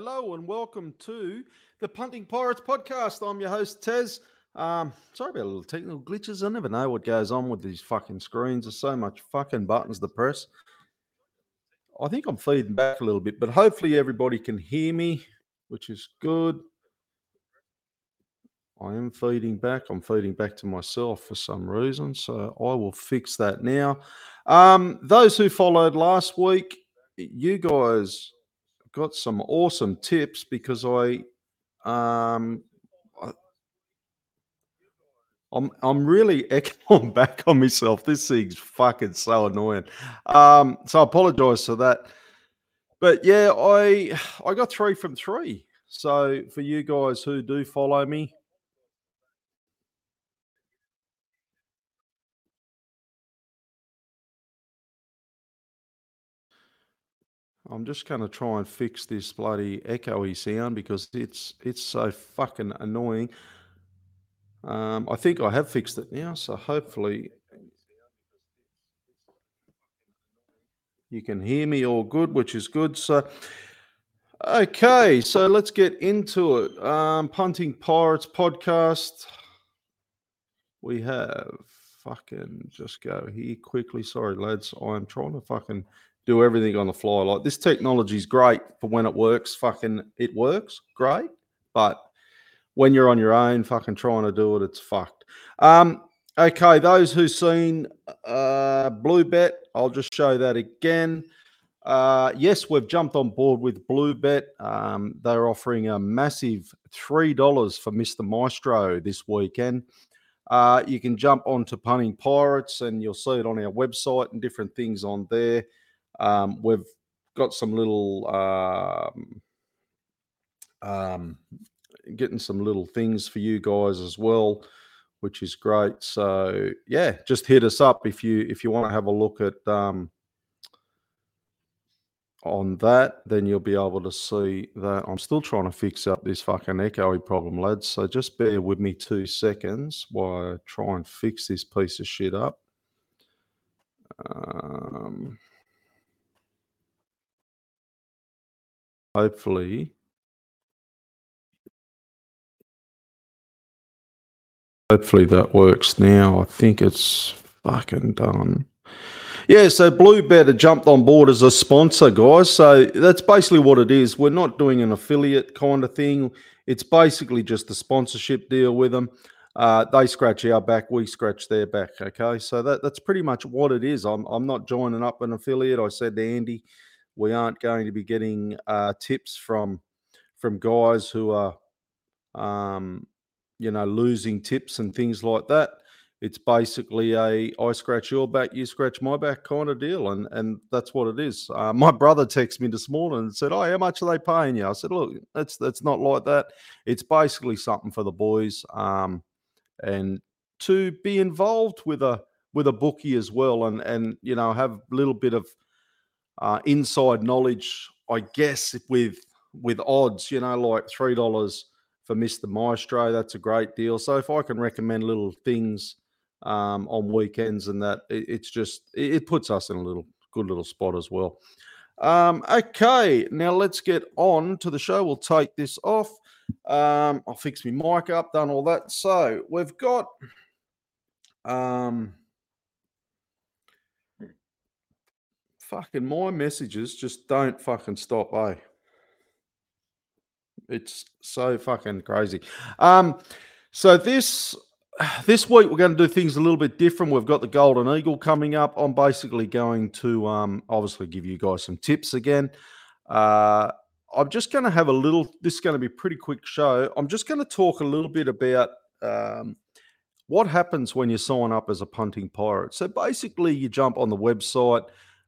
Hello and welcome to the Punting Pirates podcast. I'm your host, Tez. Um, sorry about a little technical glitches. I never know what goes on with these fucking screens. There's so much fucking buttons to press. I think I'm feeding back a little bit, but hopefully everybody can hear me, which is good. I am feeding back. I'm feeding back to myself for some reason. So I will fix that now. Um, those who followed last week, you guys got some awesome tips because I um I, I'm I'm really echoing back on myself. This thing's fucking so annoying. Um, so I apologize for that. But yeah, I I got three from three. So for you guys who do follow me, I'm just going to try and fix this bloody echoey sound because it's it's so fucking annoying. Um, I think I have fixed it now, so hopefully you can hear me all good, which is good. So, okay, so let's get into it. Um, Punting Pirates podcast. We have fucking just go here quickly. Sorry, lads. I'm trying to fucking do everything on the fly. Like this technology is great for when it works. Fucking it works great, but when you're on your own, fucking trying to do it, it's fucked. Um, okay, those who've seen uh, Blue Bet, I'll just show that again. Uh, yes, we've jumped on board with Blue Bet. Um, they're offering a massive three dollars for Mister Maestro this weekend. Uh, you can jump onto Punting Pirates, and you'll see it on our website and different things on there. Um, we've got some little um, um, getting some little things for you guys as well, which is great. So yeah, just hit us up if you if you want to have a look at um, on that, then you'll be able to see that. I'm still trying to fix up this fucking echoey problem, lads. So just bear with me two seconds while I try and fix this piece of shit up. Um, hopefully. Hopefully that works now. I think it's fucking done. Yeah so blue better jumped on board as a sponsor guys. So that's basically what it is. We're not doing an affiliate kind of thing. It's basically just a sponsorship deal with them. Uh, they scratch our back we scratch their back okay? So that, that's pretty much what it is. I'm, I'm not joining up an affiliate. I said to andy we aren't going to be getting uh, tips from from guys who are, um, you know, losing tips and things like that. It's basically a I scratch your back, you scratch my back kind of deal, and and that's what it is. Uh, my brother texted me this morning and said, "Oh, how much are they paying you?" I said, "Look, that's that's not like that. It's basically something for the boys, um, and to be involved with a with a bookie as well, and and you know have a little bit of uh, inside knowledge, I guess, with with odds, you know, like three dollars for Mister Maestro, that's a great deal. So if I can recommend little things um, on weekends and that, it, it's just it, it, puts us in a little good little spot as well. Um, okay, now let's get on to the show. We'll take this off. Um, I'll fix my mic up, done all that. So we've got um fucking my messages just don't fucking stop, eh? It's so fucking crazy. Um, so this this week we're going to do things a little bit different. We've got the Golden Eagle coming up. I'm basically going to um, obviously give you guys some tips again. Uh, I'm just going to have a little. This is going to be a pretty quick show. I'm just going to talk a little bit about um, what happens when you sign up as a punting pirate. So basically, you jump on the website.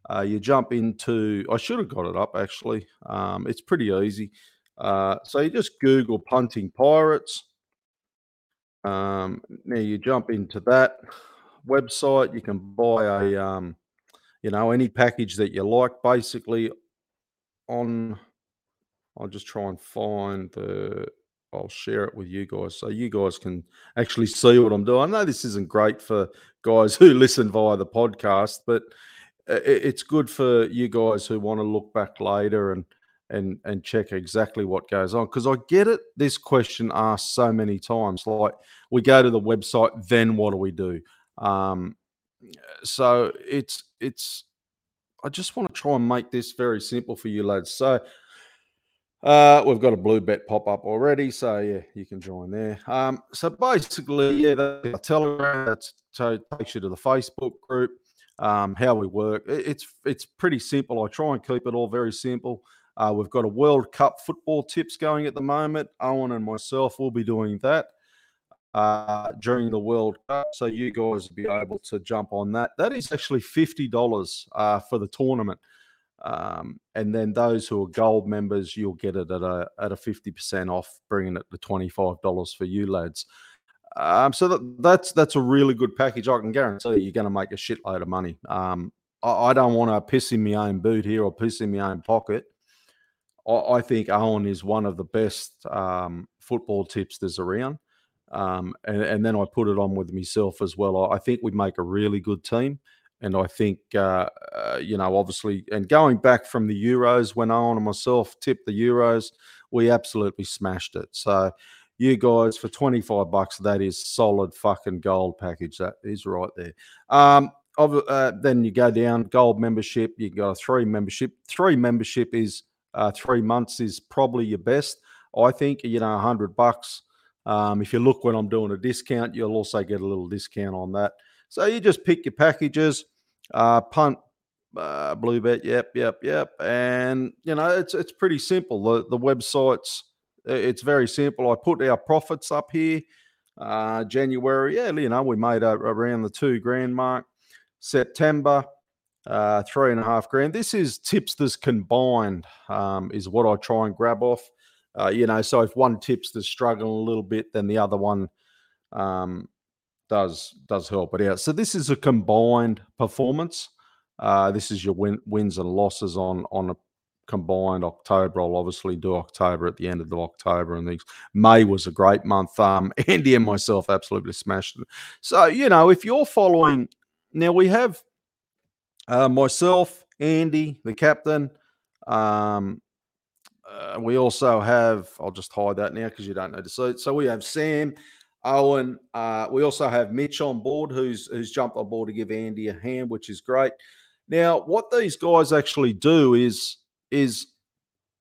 Uh, you jump into, I should have got it up actually. Um, it's pretty easy. Uh, so you just Google punting pirates. Um, now you jump into that website. You can buy a, um, you know, any package that you like. Basically, on, I'll just try and find the. I'll share it with you guys so you guys can actually see what I'm doing. I know this isn't great for guys who listen via the podcast, but it's good for you guys who want to look back later and and and check exactly what goes on because I get it. This question asked so many times. Like we go to the website, then what do we do? Um, so it's it's. I just want to try and make this very simple for you lads. So uh, we've got a blue bet pop up already, so yeah, you can join there. Um, so basically, yeah, that's Telegram. That's so takes you to the Facebook group. Um, how we work, it's it's pretty simple. I try and keep it all very simple. Uh, we've got a World Cup football tips going at the moment. Owen and myself will be doing that uh, during the World Cup, so you guys will be able to jump on that. That is actually fifty dollars uh, for the tournament. Um, and then those who are gold members, you'll get it at a at a fifty percent off, bringing it to twenty five dollars for you lads. Um, so that, that's that's a really good package. I can guarantee you're going to make a shitload of money. Um, I, I, don't want to piss in my own boot here or piss in my own pocket. I, I think Owen is one of the best um, football tipsters around. Um, and, and, then I put it on with myself as well. I, I think we make a really good team. And I think, uh, uh, you know, obviously, and going back from the Euros when Owen and myself tipped the Euros, we absolutely smashed it. So, you guys, for 25 bucks, that is solid fucking gold package. That is right there. Um, uh, then you go down gold membership. You got a three membership. Three membership is uh, three months is probably your best. I think you know, hundred bucks. Um, if you look when I'm doing a discount, you'll also get a little discount on that. So you just pick your packages, uh, punt, uh, blue bet, yep, yep, yep, and you know it's it's pretty simple. The the websites, it's very simple. I put our profits up here. Uh, January, yeah, you know we made around the two grand mark. September, uh, three and a half grand. This is tipsters combined, um, is what I try and grab off. Uh, you know, so if one tipster's struggling a little bit, then the other one um, does does help it out. So this is a combined performance. Uh, this is your win, wins and losses on on a combined October. I'll obviously do October at the end of the October and things. May was a great month. Um, Andy and myself absolutely smashed it. So you know, if you're following now, we have uh, myself, Andy, the captain. Um, uh, we also have. I'll just hide that now because you don't know see. So we have Sam. Owen. Uh, we also have Mitch on board, who's who's jumped on board to give Andy a hand, which is great. Now, what these guys actually do is is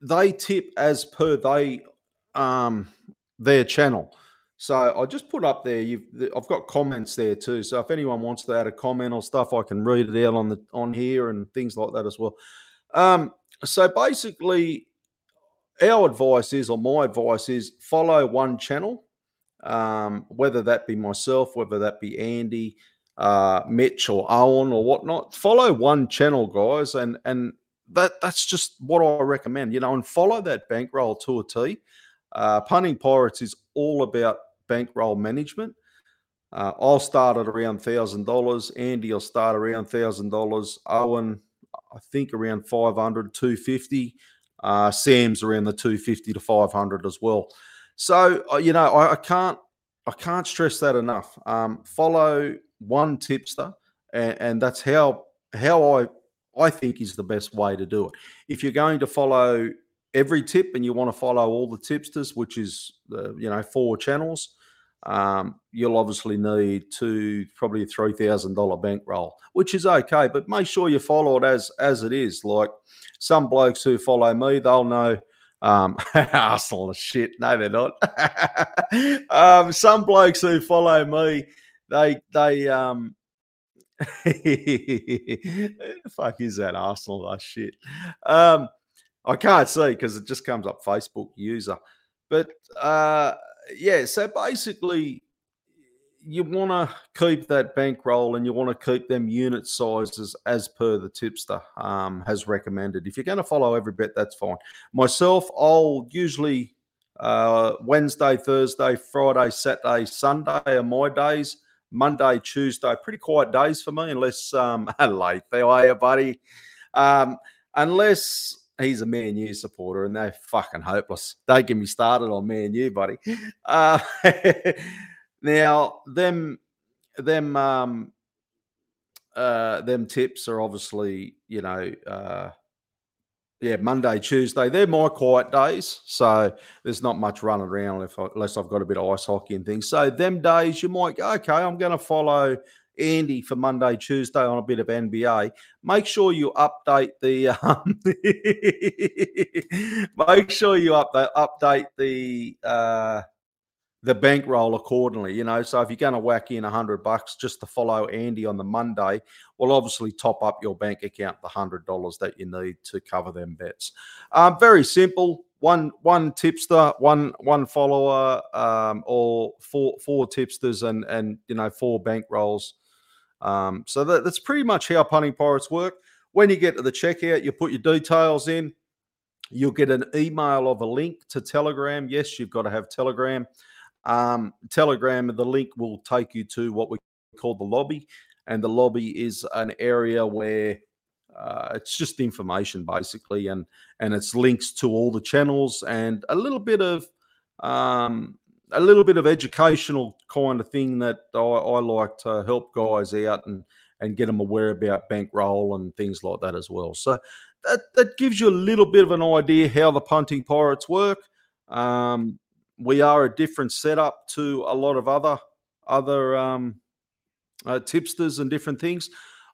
they tip as per they um their channel. So I just put up there. You've I've got comments there too. So if anyone wants to add a comment or stuff, I can read it out on the on here and things like that as well. Um, so basically, our advice is, or my advice is, follow one channel um, whether that be myself, whether that be Andy, uh, Mitch, or Owen, or whatnot. Follow one channel, guys, and and that that's just what I recommend. You know, and follow that bankroll to a T. Uh, Punting Pirates is all about bankroll management. Uh, I'll start at around thousand dollars. Andy will start around thousand dollars. Owen, I think around 500, 250. Uh, Sam's around the 250 to 500 as well. So uh, you know, I, I, can't I can't stress that enough. Um, follow one tipster, and, and that's how how I I think is the best way to do it. If you're going to follow every tip and you want to follow all the tipsters, which is the you know four channels, um, you'll obviously need to probably a three thousand dollar bankroll, which is okay. But make sure you follow it as as it is. Like some blokes who follow me, they'll know um, Arsenal shit. No, they're not. um, some blokes who follow me, they they um, fuck is that Arsenal? Oh, shit. Um, I can't see because it just comes up Facebook user. But uh, yeah, so basically, you want to keep that bankroll and you want to keep them unit sizes as per the tipster um, has recommended. If you're going to follow every bet, that's fine. Myself, I'll usually uh, Wednesday, Thursday, Friday, Saturday, Sunday are my days. Monday, Tuesday, pretty quiet days for me, unless um, late. How are you, buddy? Um, unless he's a Man U supporter and they're fucking hopeless. Don't get me started on Man U, buddy. Uh, Now, them, them, um, uh, them tips are obviously, you know, uh, yeah, Monday, Tuesday, they're my quiet days. So there's not much running around if I, unless I've got a bit of ice hockey and things. So them days you might go, okay, I'm going to follow Andy for Monday, Tuesday on a bit of NBA. Make sure you update the um, make sure you update update the uh, the bankroll accordingly. You know, so if you're going to whack in a hundred bucks just to follow Andy on the Monday, well, obviously top up your bank account the hundred dollars that you need to cover them bets. Um, very simple. One one tipster, one one follower, um, or four four tipsters, and and you know four bankrolls. Um, so that, that's pretty much how punting pirates work. When you get to the checkout, you put your details in. You'll get an email of a link to Telegram. Yes, you've got to have Telegram. Um, Telegram, the link will take you to what we call the lobby. And the lobby is an area where uh, it's just information basically, and and it's links to all the channels and a little bit of um, a little bit of educational kind of thing that I, I, like to help guys out and and get them aware about bankroll and things like that as well. So that that gives you a little bit of an idea how the punting pirates work. Um, we are a different setup to a lot of other other um, uh, tipsters and different things.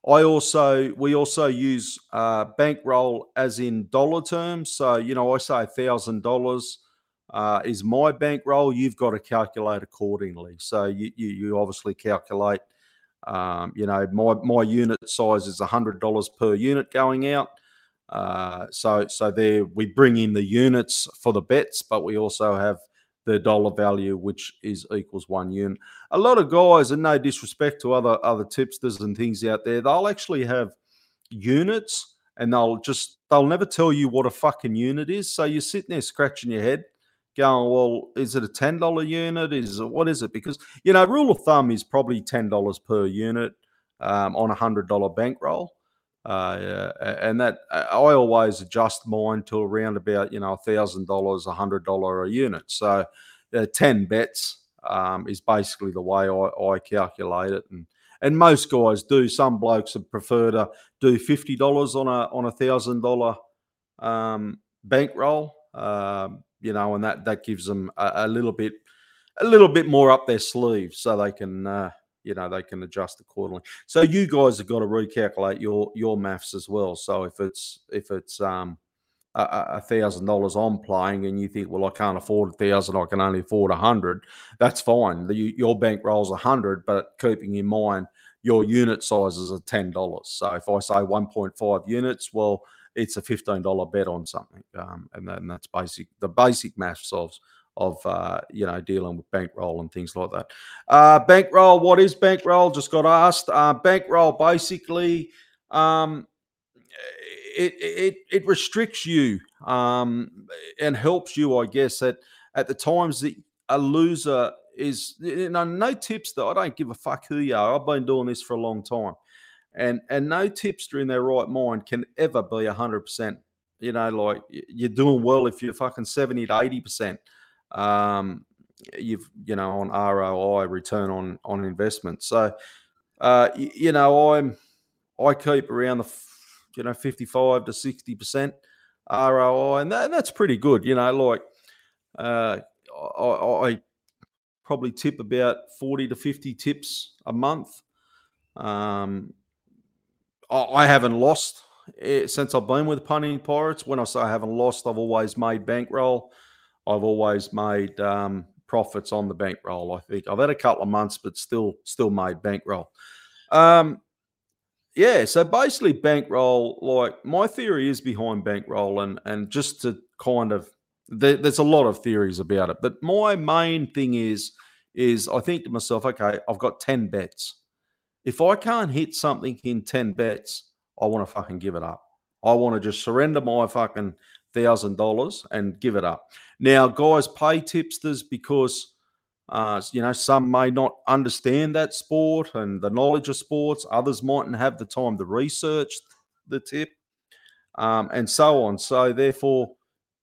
I also we also use uh, bankroll as in dollar terms. So you know, I say thousand dollars uh, is my bankroll. You've got to calculate accordingly. So you you, you obviously calculate. Um, you know, my my unit size is hundred dollars per unit going out. Uh, so so there we bring in the units for the bets, but we also have the dollar value, which is equals one unit. A lot of guys, and no disrespect to other other tipsters and things out there, they'll actually have units and they'll just they'll never tell you what a fucking unit is. So you're sitting there scratching your head, going, Well, is it a ten dollar unit? Is it what is it? Because you know, rule of thumb is probably ten dollars per unit um, on a hundred dollar bankroll. Uh, and that I always adjust mine to around about you know a thousand dollars, a hundred dollar a unit. So uh, ten bets um, is basically the way I, I, calculate it, and and most guys do. Some blokes would prefer to do fifty dollars on a on a thousand dollar um, bankroll, um, you know, and that that gives them a, a, little bit a little bit more up their sleeve, so they can. Uh, you know they can adjust accordingly. So you guys have got to recalculate your your maths as well. So if it's if it's um a thousand dollars I'm playing and you think, well, I can't afford a thousand, I can only afford a hundred, that's fine. The, your bank rolls a hundred, but keeping in mind your unit sizes are ten dollars. So if I say 1.5 units, well, it's a fifteen dollar bet on something, um, and then that's basic the basic maths of of uh, you know dealing with bankroll and things like that. Uh, bankroll, what is bankroll? Just got asked. Uh, bankroll basically um, it, it it restricts you um, and helps you, I guess, at at the times that a loser is you know no tips that I don't give a fuck who you are. I've been doing this for a long time. And and no tipster in their right mind can ever be hundred percent. You know, like you're doing well if you're fucking 70 to 80 percent um, you've you know on ROI return on on investment. So uh, you, know I'm I keep around the you know 55 to 60 percent ROI, and, that, and, that's pretty good. You know, like uh, I, I, probably tip about 40 to 50 tips a month. Um, I, I haven't lost eh, since I've been with Punting Pirates. When I say I haven't lost, I've always made bankroll. I've always made um, profits on the bankroll. I think I've had a couple of months, but still still made bankroll. Um, yeah, so basically bankroll. Like my theory is behind bankroll, and and just to kind of there, there's a lot of theories about it, but my main thing is is I think to myself, okay, I've got ten bets. If I can't hit something in ten bets, I want to fucking give it up. I want to just surrender my fucking thousand dollars and give it up. Now, guys pay tipsters because uh, you know some may not understand that sport and the knowledge of sports. Others mightn't have the time to research the tip, um, and so on. So therefore,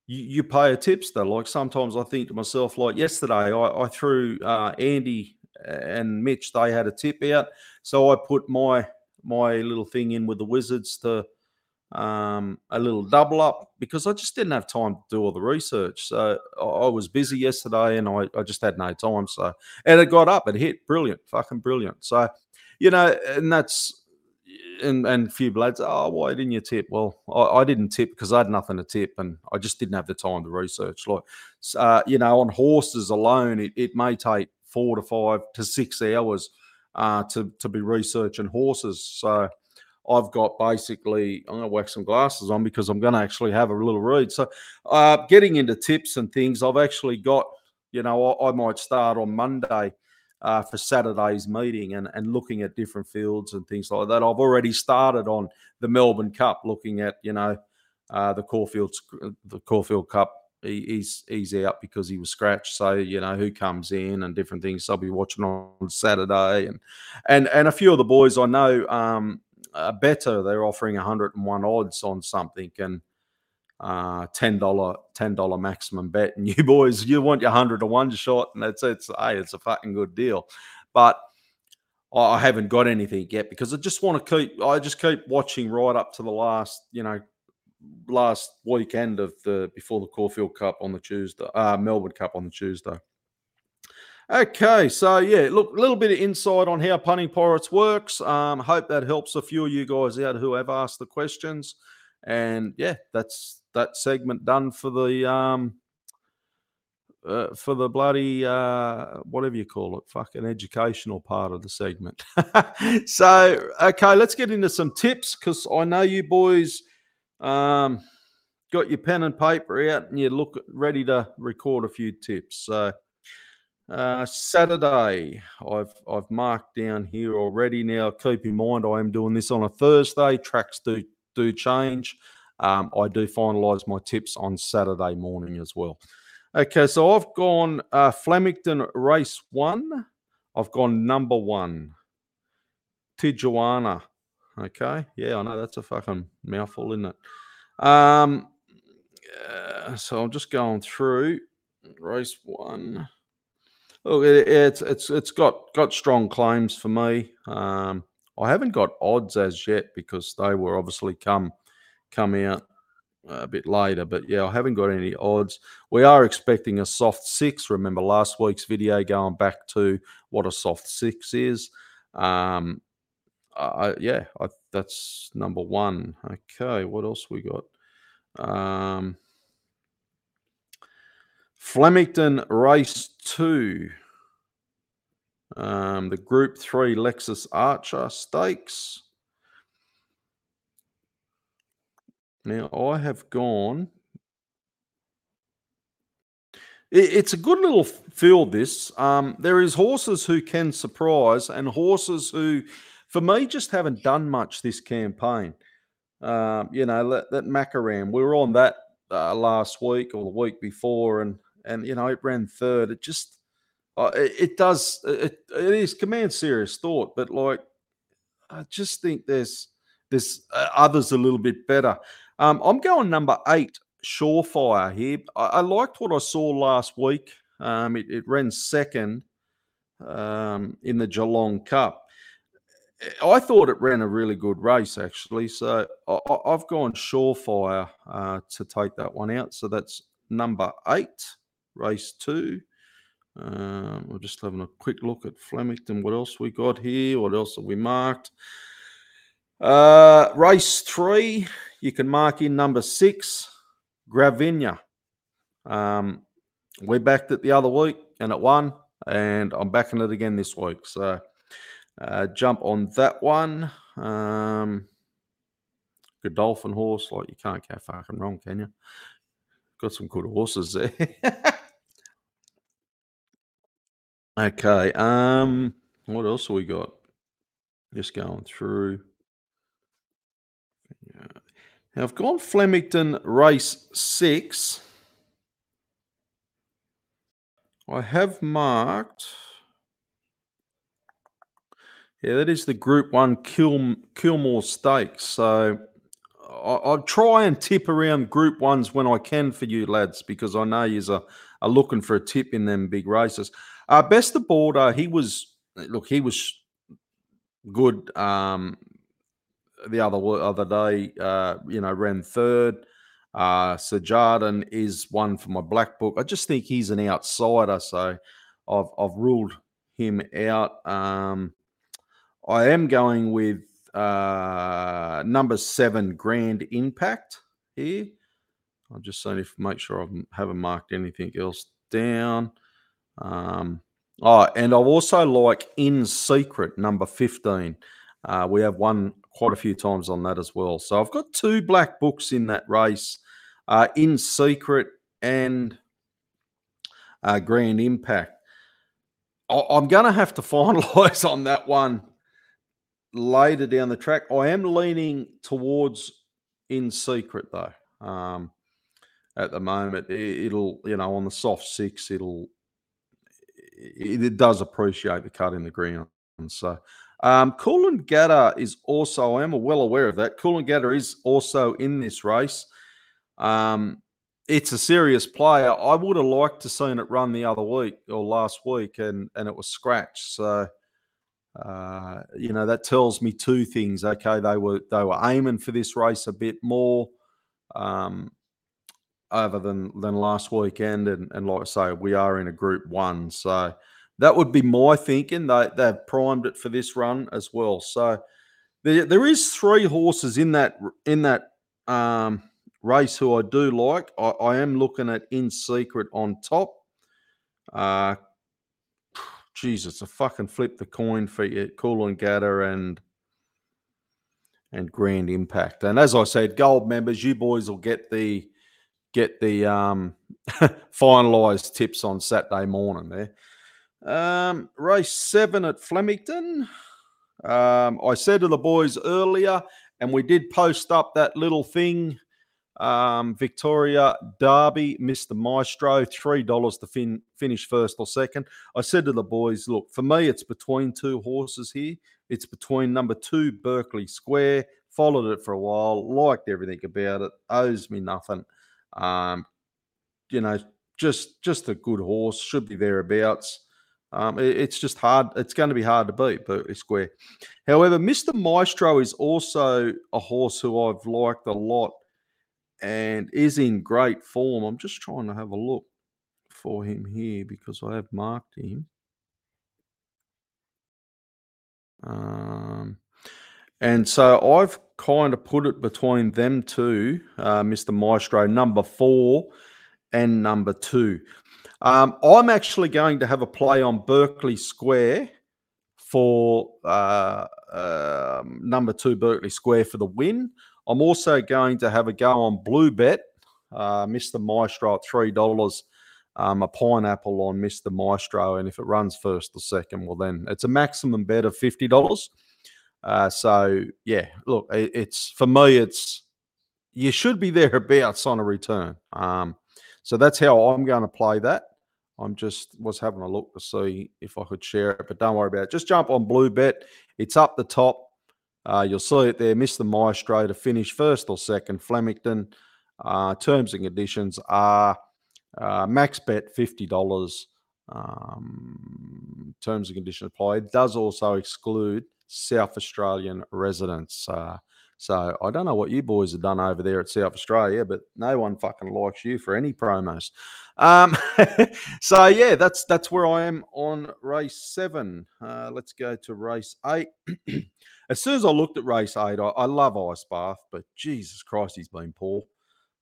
you, you, pay a tipster. Like sometimes I think to myself, like yesterday, I, I threw uh, Andy and Mitch. They had a tip out, so I put my my little thing in with the Wizards to um, a little double up because I just didn't have time to do all the research. So I, was busy yesterday and I, I, just had no time. So and it got up, it hit, brilliant, fucking brilliant. So you know, and that's and and a few bloods. Oh, why didn't you tip? Well, I, I, didn't tip because I had nothing to tip, and I just didn't have the time to research. Like, uh, you know, on horses alone, it, it may take four to five to six hours uh, to to be researching horses. So I've got basically I'm going to whack some glasses on because I'm going to actually have a little read. So uh, getting into tips and things, I've actually got you know I, I might start on Monday. Uh, for Saturday's meeting and, and looking at different fields and things like that. I've already started on the Melbourne Cup, looking at you know uh, the Caulfield the Caulfield Cup he, he's he's out because he was scratched. So you know who comes in and different things. I'll be watching on Saturday and and and a few of the boys I know um, are better. They're offering 101 odds on something and uh, ten dollar ten dollar maximum bet. And you boys, you want your hundred to one shot, and that's it's hey, it's a fucking good deal. But I haven't got anything yet because I just want to keep. I just keep watching right up to the last, you know, last weekend of the before the Caulfield Cup on the Tuesday, uh, Melbourne Cup on the Tuesday. Okay, so yeah, look, a little bit of insight on how punting pirates works. Um, hope that helps a few of you guys out who have asked the questions. And yeah, that's that segment done for the um uh, for the bloody uh whatever you call it, fucking educational part of the segment. so okay, let's get into some tips because I know you boys um, got your pen and paper out and you look ready to record a few tips. So uh, Saturday, I've I've marked down here already. Now, keep in mind, I am doing this on a Thursday. Tracks do do change. Um, I do finalise my tips on Saturday morning as well. Okay, so I've gone uh, Flemington race one. I've gone number one, Tijuana. Okay. Yeah, I know that's a fucking mouthful, isn't it? Um, uh, so I'm just going through race one. Look, it, it's it's it's got got strong claims for me. Um, I haven't got odds as yet because they were obviously come come out a bit later. But yeah, I haven't got any odds. We are expecting a soft six. Remember last week's video going back to what a soft six is. Um, I, yeah, I, that's number one. Okay, what else we got? Um, Flemington Race Two, um, the Group Three Lexus Archer Stakes. Now I have gone. It's a good little field. This um, there is horses who can surprise and horses who for me, just haven't done much this campaign. Um, you know, that, that Macararan, we were on that uh, last week or the week before, and and you know it ran third. It just uh, it, it, does it, it is command serious thought, but like I just think there's there's uh, others a little bit better. Um, I'm going number eight, Surefire here. I, I liked what I saw last week. Um, it, it ran second um, in the Geelong Cup. I thought it ran a really good race actually. So I, have gone Surefire uh, to take that one out. So that's number eight, race two. Um, we're just having a quick look at Flemington. What else we got here? What else have we marked? Uh, race three, you can mark in number six, Gravinia. Um, we backed it the other week and it won, and I'm backing it again this week. So uh, jump on that one. Um, Godolphin horse, like you can't go fucking wrong, can you? Got some good horses there. okay. Um, what else have we got? Just going through. Now I've gone Flemington race six. I have marked. Yeah, that is the Group One Kil- Coolmore Stakes. So I, will try and tip around Group Ones when I can for you lads because I know you're looking for a tip in them big races. Uh, Best of Border, he was look, he was good um, the other other day, uh, you know, ran third. Uh, Sir Jarden is one for my black book. I just think he's an outsider, so I've I've ruled him out. Um, I am going with uh, number seven, Grand Impact here. I'll just saying if make sure I haven't marked anything else down. Um, oh, and I also like In Secret, number 15. Uh, we have won quite a few times on that as well. So I've got two black books in that race uh, In Secret and uh, Grand Impact. I- I'm going to have to finalize on that one later down the track. I am leaning towards In Secret, though. Um, at the moment, it, will you know on the soft six, it'll it, it does appreciate the cut in the ground. So um, Coolangatta is also, I am well aware of that. Coolangatta is also in this race. Um, it's a serious player. I would have liked to seen it run the other week or last week, and and it was scratched. So, uh, you know, that tells me two things. Okay, they were they were aiming for this race a bit more, um, over than than last weekend, and and like I say, we are in a Group One, so that would be my thinking. They they've primed it for this run as well. So there, there is three horses in that in that um, race who I do like. I, I, am looking at In Secret on top. Uh Jesus, a fucking flip the coin for you, Cool and Coolangatta and and Grand Impact. And as I said, gold members, you boys will get the get the um finalized tips on Saturday morning there. Um, race seven at Flemington. Um, I said to the boys earlier, and we did post up that little thing. Um, Victoria Derby, Mr. Maestro, three dollars to fin- finish first or second. I said to the boys, look, for me, it's between two horses here. It's between number two Berkeley Square. Followed it for a while, liked everything about it, owes me nothing. Um, you know, just just a good horse, should be thereabouts. Um, it, it's just hard. It's going to be hard to beat Berkeley Square. However, Mr. Maestro is also a horse who I've liked a lot and is in great form. I'm just trying to have a look for him here because I have marked him. Um, and so I've kind of put it between them two, uh, Mr. Maestro, number four and number two. Um, I'm actually going to have a play on Berkeley Square for uh, uh, number two Berkeley Square for the win. I'm also going to have a go on Blue Bet, uh, Mr. Maestro at three dollars. Um, a pineapple on Mr. Maestro, and if it runs first or second, well then it's a maximum bet of fifty dollars. Uh, so yeah, look, it, it's for me, it's you should be thereabouts on a return. Um, so that's how I'm going to play that. I'm just was having a look to see if I could share it, but don't worry about it. Just jump on Blue Bet. It's up the top. Uh, you'll see it there. Mr. Maestro to finish first or second. Flemington. Uh, terms and conditions are uh, max bet fifty dollars. Um, terms and conditions apply. It does also exclude South Australian residents. Uh, so I don't know what you boys have done over there at South Australia, but no one fucking likes you for any promos. Um, so yeah, that's that's where I am on race seven. Uh, let's go to race eight. as soon as I looked at race eight, I, I love Ice Bath, but Jesus Christ, he's been poor.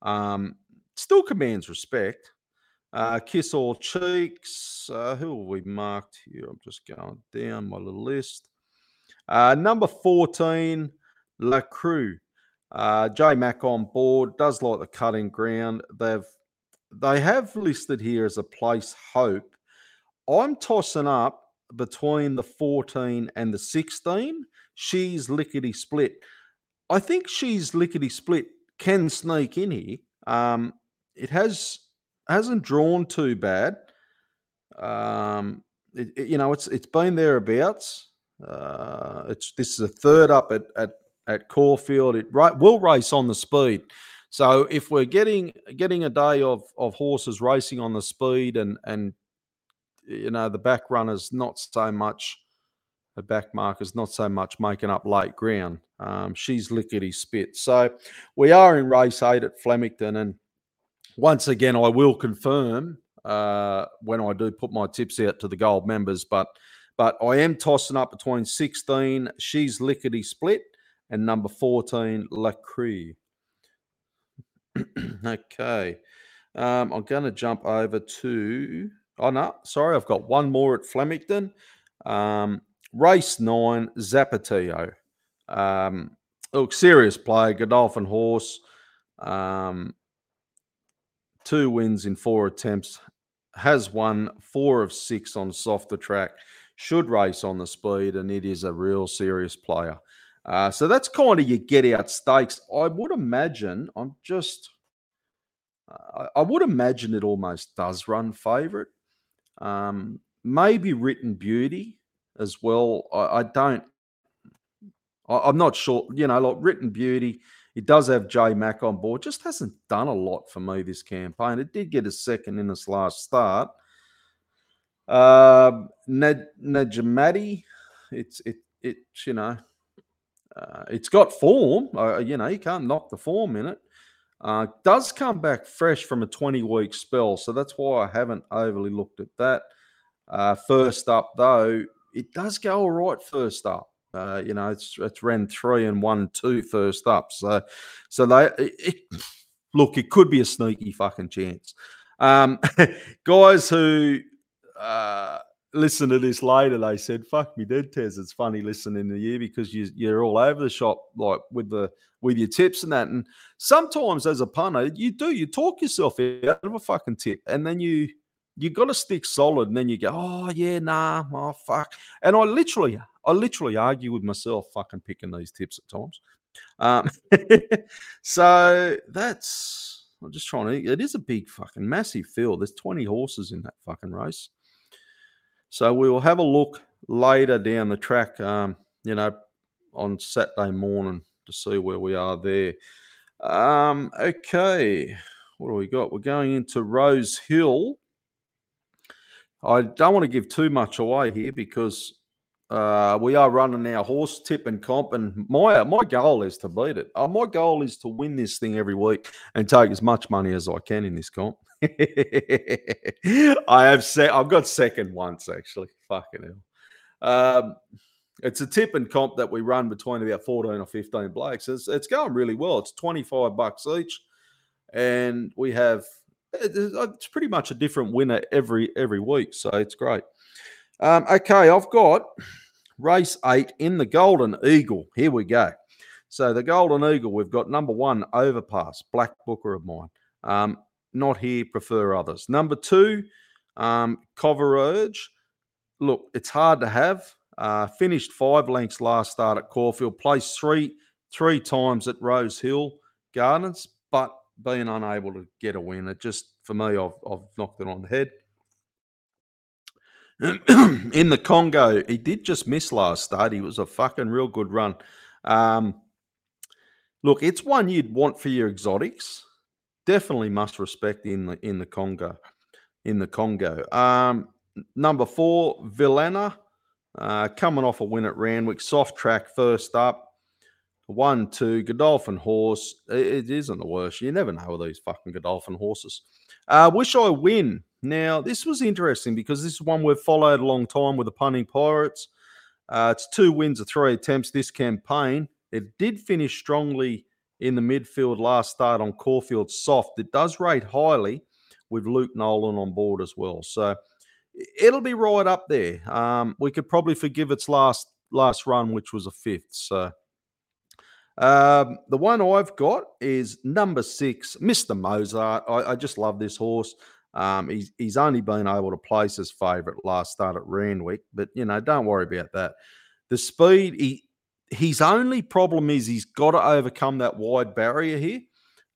Um, still commands respect. Uh, Kiss All Cheeks. Uh, who have we marked here? I'm just going down my little list. Uh, number 14, La Crue. Uh, J Mac on board does like the cutting ground. They've they have listed here as a place hope. I'm tossing up between the 14 and the 16. She's lickety split. I think she's lickety split can sneak in here. Um, it has hasn't drawn too bad. Um, it, it, you know, it's it's been thereabouts. Uh, it's this is a third up at at at Caulfield. It right will race on the speed. So if we're getting getting a day of of horses racing on the speed and and you know the back runners not so much the back markers, not so much making up late ground. Um, she's lickety spit. So we are in race eight at Flemington. And once again, I will confirm uh, when I do put my tips out to the gold members, but but I am tossing up between 16, she's lickety split, and number 14, Lacree. okay. Um, I'm going to jump over to. Oh, no. Sorry. I've got one more at Flemington. Um, race nine, Zapatio. Um, look, serious play. Godolphin horse. Um, two wins in four attempts. Has won four of six on softer track. Should race on the speed, and it is a real serious player. Uh, so that's kind of your get out stakes. I would imagine. I'm just I would imagine it almost does run favourite. Um, maybe Written Beauty as well. I, I don't. I, am not sure. You know, like Written Beauty, it does have J Mac on board. Just hasn't done a lot for me this campaign. It did get a second in its last start. Uh, Najamati, it's it it's you know, uh, it's got form. Uh, you know, you can't knock the form in it. Uh, does come back fresh from a 20 week spell, so that's why I haven't overly looked at that. Uh, first up, though, it does go all right first up. Uh, you know, it's it's ran three and one two first up, so so they it, look. It could be a sneaky fucking chance. Um, guys who uh, listen to this later, they said, "Fuck me, dead Tez." It's funny listening to you because you you're all over the shop, like with the with your tips and that. And sometimes as a punter, you do you talk yourself out of a fucking tip, and then you you got to stick solid, and then you go, oh yeah, nah, oh fuck. And I literally, I literally argue with myself, fucking picking these tips at times. Um, so that's. I'm just trying to. It is a big fucking massive field. There's 20 horses in that fucking race. So we will have a look later down the track. Um, you know, on Saturday morning to see where we are there. Um, okay, what do we got? We're going into Rose Hill. I don't want to give too much away here because uh, we are running our horse tip and comp, and my my goal is to beat it. Uh, my goal is to win this thing every week and take as much money as I can in this comp. I have se- I've got second once actually. Fucking hell. Um, it's a tip and comp that we run between about 14 or 15 blokes. It's, it's going really well. It's 25 bucks each. And we have it's pretty much a different winner every every week. So it's great. Um, okay, I've got race eight in the Golden Eagle. Here we go. So the Golden Eagle, we've got number one, Overpass, Black Booker of mine. Um, not here, prefer others. Number two, um, Coverage. Look, it's hard to have. Uh, finished five lengths last start at Caulfield. Placed three three times at Rose Hill Gardens, but being unable to get a win. It just for me, I've I've knocked it on the head. in the Congo, he did just miss last start. He was a fucking real good run. Um, look, it's one you'd want for your exotics. Definitely must respect in the in the Congo. In the Congo. Um, number four, Villena. Uh, coming off a win at Randwick, soft track first up. One, two, Godolphin horse. It, it isn't the worst. You never know with these fucking Godolphin horses. Uh, wish I win. Now, this was interesting because this is one we've followed a long time with the punting Pirates. Uh, it's two wins of three attempts this campaign. It did finish strongly in the midfield last start on Caulfield soft. It does rate highly with Luke Nolen on board as well. So it'll be right up there. Um, we could probably forgive its last last run, which was a fifth. So um, the one I've got is number six, Mr. Mozart. I, I just love this horse. Um, he's he's only been able to place his favourite last start at Randwick, but you know, don't worry about that. The speed, he his only problem is he's got to overcome that wide barrier here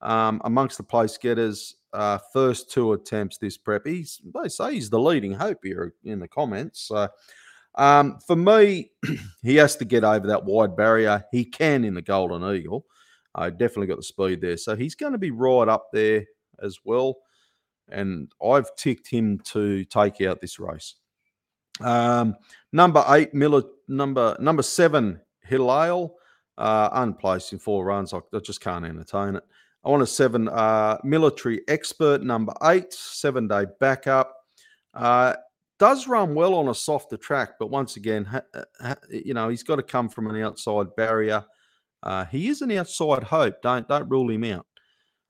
um, amongst the place getters uh, first two attempts this prep. He's they say he's the leading hope here in the comments. So um, for me, he has to get over that wide barrier. He can in the Golden Eagle. I definitely got the speed there, so he's going to be right up there as well. And I've ticked him to take out this race. Um, number eight, Miller. Number number seven, Hilale. Uh, unplaced in four runs. I, I just can't entertain it. I want a seven uh, military expert, number eight, seven day backup. Uh, does run well on a softer track, but once again, ha, ha, you know, he's got to come from an outside barrier. Uh, he is an outside hope. Don't don't rule him out.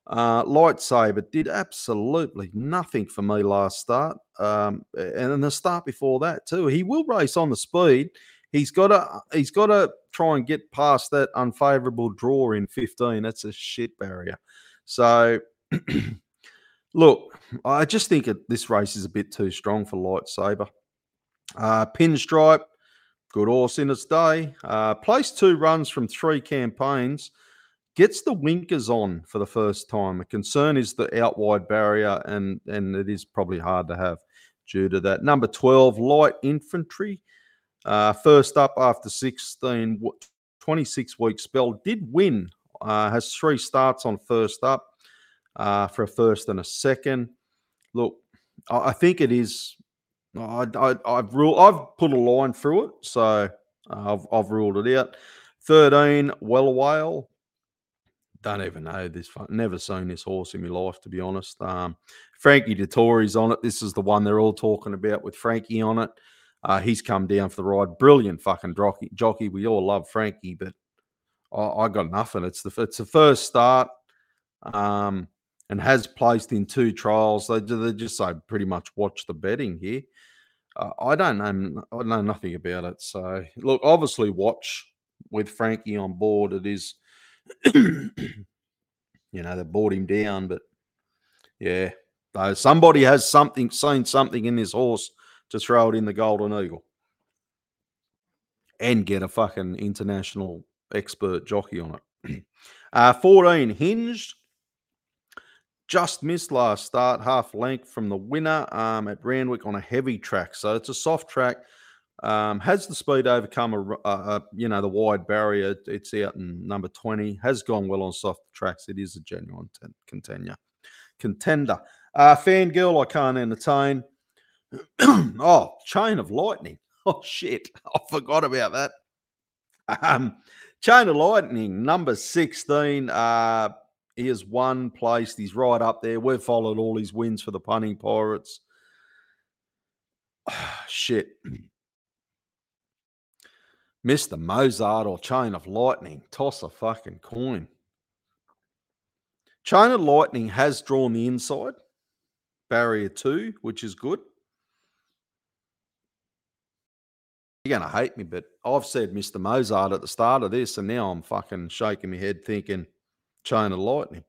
Uh, Lightsaber did absolutely nothing for me last start, um, and the start before that too. He will race on the speed. He's got to he's got to try and get past that unfavourable draw in 15. That's a shit barrier. So, look, I just think this race is a bit too strong for Lightsaber. Uh, Pinstripe, good horse in its day. Uh, two runs from three campaigns. Gets the winkers on for the first time. The concern is the out wide barrier, and, and it is probably hard to have due to that. Number 12, Light Infantry. Uh, first up after 16, 26 week spell, did win, uh, has three starts on first up uh, for a first and a second. Look, I, I think it is. I, have ruled. I've put a line through it, so I've, I've ruled it out. Thirteen, Well Whale. Don't even know this. Never seen this horse in my life, to be honest. Um, Frankie Dettori's on it. This is the one they're all talking about with Frankie on it. Uh, he's come down for the ride. Brilliant fucking jockey. jockey. We all love Frankie, but I, I got nothing. It's the it's the first start, um, and has placed in two trials. They they just say pretty much watch the betting here. Uh, I don't know. I know nothing about it. So look, obviously watch with Frankie on board. It is, you know, they brought him down, but yeah, though somebody has something seen something in this horse to throw it in the Golden Eagle and get a fucking international expert jockey on it. uh, 14 hinged. Just missed last start, half length from the winner um, at Randwick on a heavy track. So it's a soft track. Um, has the speed overcome a, a, a, you know the wide barrier? It's out in number twenty. Has gone well on soft tracks. It is a genuine ten, contender. Contender. Uh, fangirl, I can't entertain. oh, chain of lightning. Oh shit, I forgot about that. Um, chain of lightning, number sixteen. Uh, he has one placed. He's right up there. We've followed all his wins for the punting pirates. Oh, shit. Mr. Mozart or Chain of Lightning. Toss a fucking coin. Chain of Lightning has drawn the inside. Barrier two, which is good. You're going to hate me, but I've said Mr. Mozart at the start of this, and now I'm fucking shaking my head thinking chain of lightning.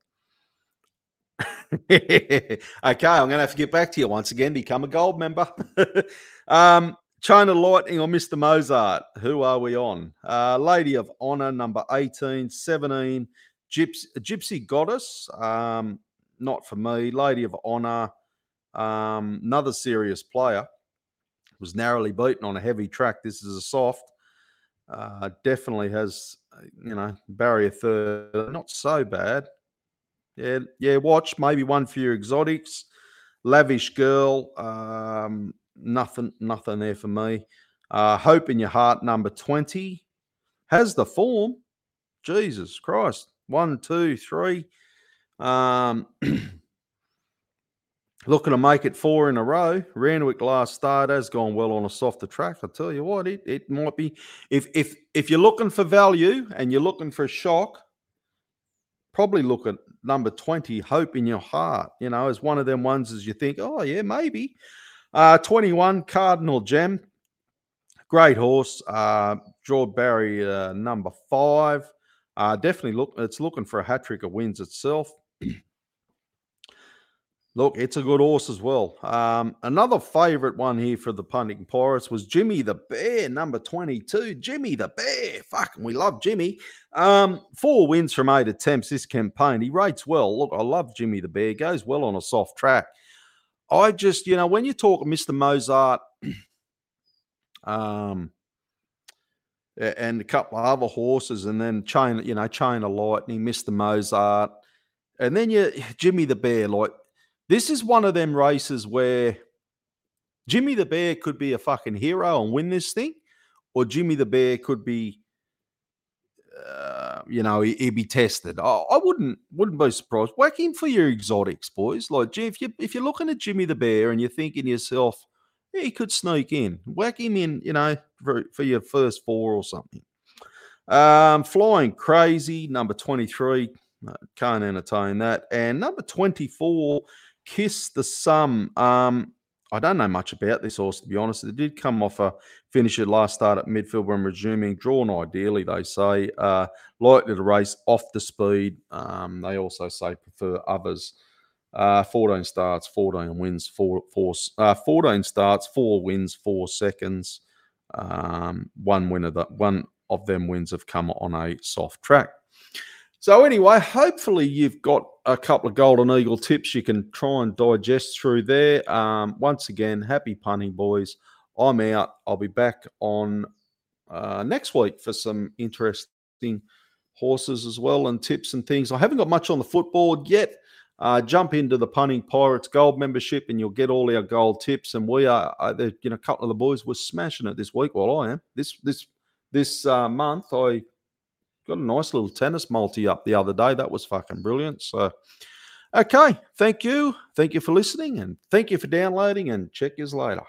okay, I'm going to have to get back to you once again, become a gold member. um, chain of lightning or Mr. Mozart, who are we on? Uh, Lady of Honor, number 18, 17, Gypsy, Gypsy Goddess, um, not for me. Lady of Honor, um, another serious player was narrowly beaten on a heavy track. This is a soft. Uh, definitely has, uh, you know, barrier third. Not so bad. Yeah, yeah. Watch maybe one for your exotics. Lavish girl. Um, nothing, nothing there for me. Uh, Hope in your heart, number twenty, has the form. Jesus Christ, one, two, three. Um, looking to make it four in a row. Randwick last start has gone well on a softer track. I tell you what, it, it might be if if if you're looking for value and you're looking for a shock, probably look at number 20, Hope in Your Heart, you know, as one of them ones as you think, oh yeah, maybe. Uh 21, Cardinal Gem. Great horse. Uh draw Barry uh, number five. Uh definitely look it's looking for a hat trick of wins itself. Look, it's a good horse as well. Um, another favourite one here for the punting pirates was Jimmy the Bear, number 22. Jimmy the Bear. Fucking, we love Jimmy. Um, four wins from eight attempts this campaign. He rates well. Look, I love Jimmy the Bear. Goes well on a soft track. I just, you know, when you talk Mr. Mozart, um, and a couple of other horses, and then chain, you know, chain of lightning, Mr. Mozart, and then you Jimmy the Bear, like this is one of them races where Jimmy the Bear could be a fucking hero and win this thing, or Jimmy the Bear could be, uh, you know, he, would be tested. I, I, wouldn't wouldn't be surprised. Whack him for your exotics, boys. Like, if you if you're looking at Jimmy the Bear and you're thinking to yourself, yeah, he could sneak in, whack him in, you know, for, for your first four or something. Um, flying crazy, number 23. Uh, can't entertain that. And number 24, Kiss the Sum. Um, I don't know much about this horse, to be honest. It did come off a finish at last start at midfield when resuming. Drawn ideally, they say. Uh, likely to race off the speed. Um, they also say prefer others. Uh, 14 starts, 14 wins, four, four, uh, 14 starts, four wins, four seconds. Um, one winner that one of them wins have come on a soft track. So anyway, hopefully you've got a couple of golden eagle tips you can try and digest through there. Um, once again, happy punting, boys. I'm out. I'll be back on uh, next week for some interesting horses as well and tips and things. I haven't got much on the footboard yet. Uh, jump into the punting pirates gold membership and you'll get all our gold tips. And we are, uh, you know, a couple of the boys were smashing it this week. Well, I am this this this uh, month. I got a nice little tennis multi up the other day. That was fucking brilliant. So, okay, thank you, thank you for listening, and thank you for downloading. And check you later.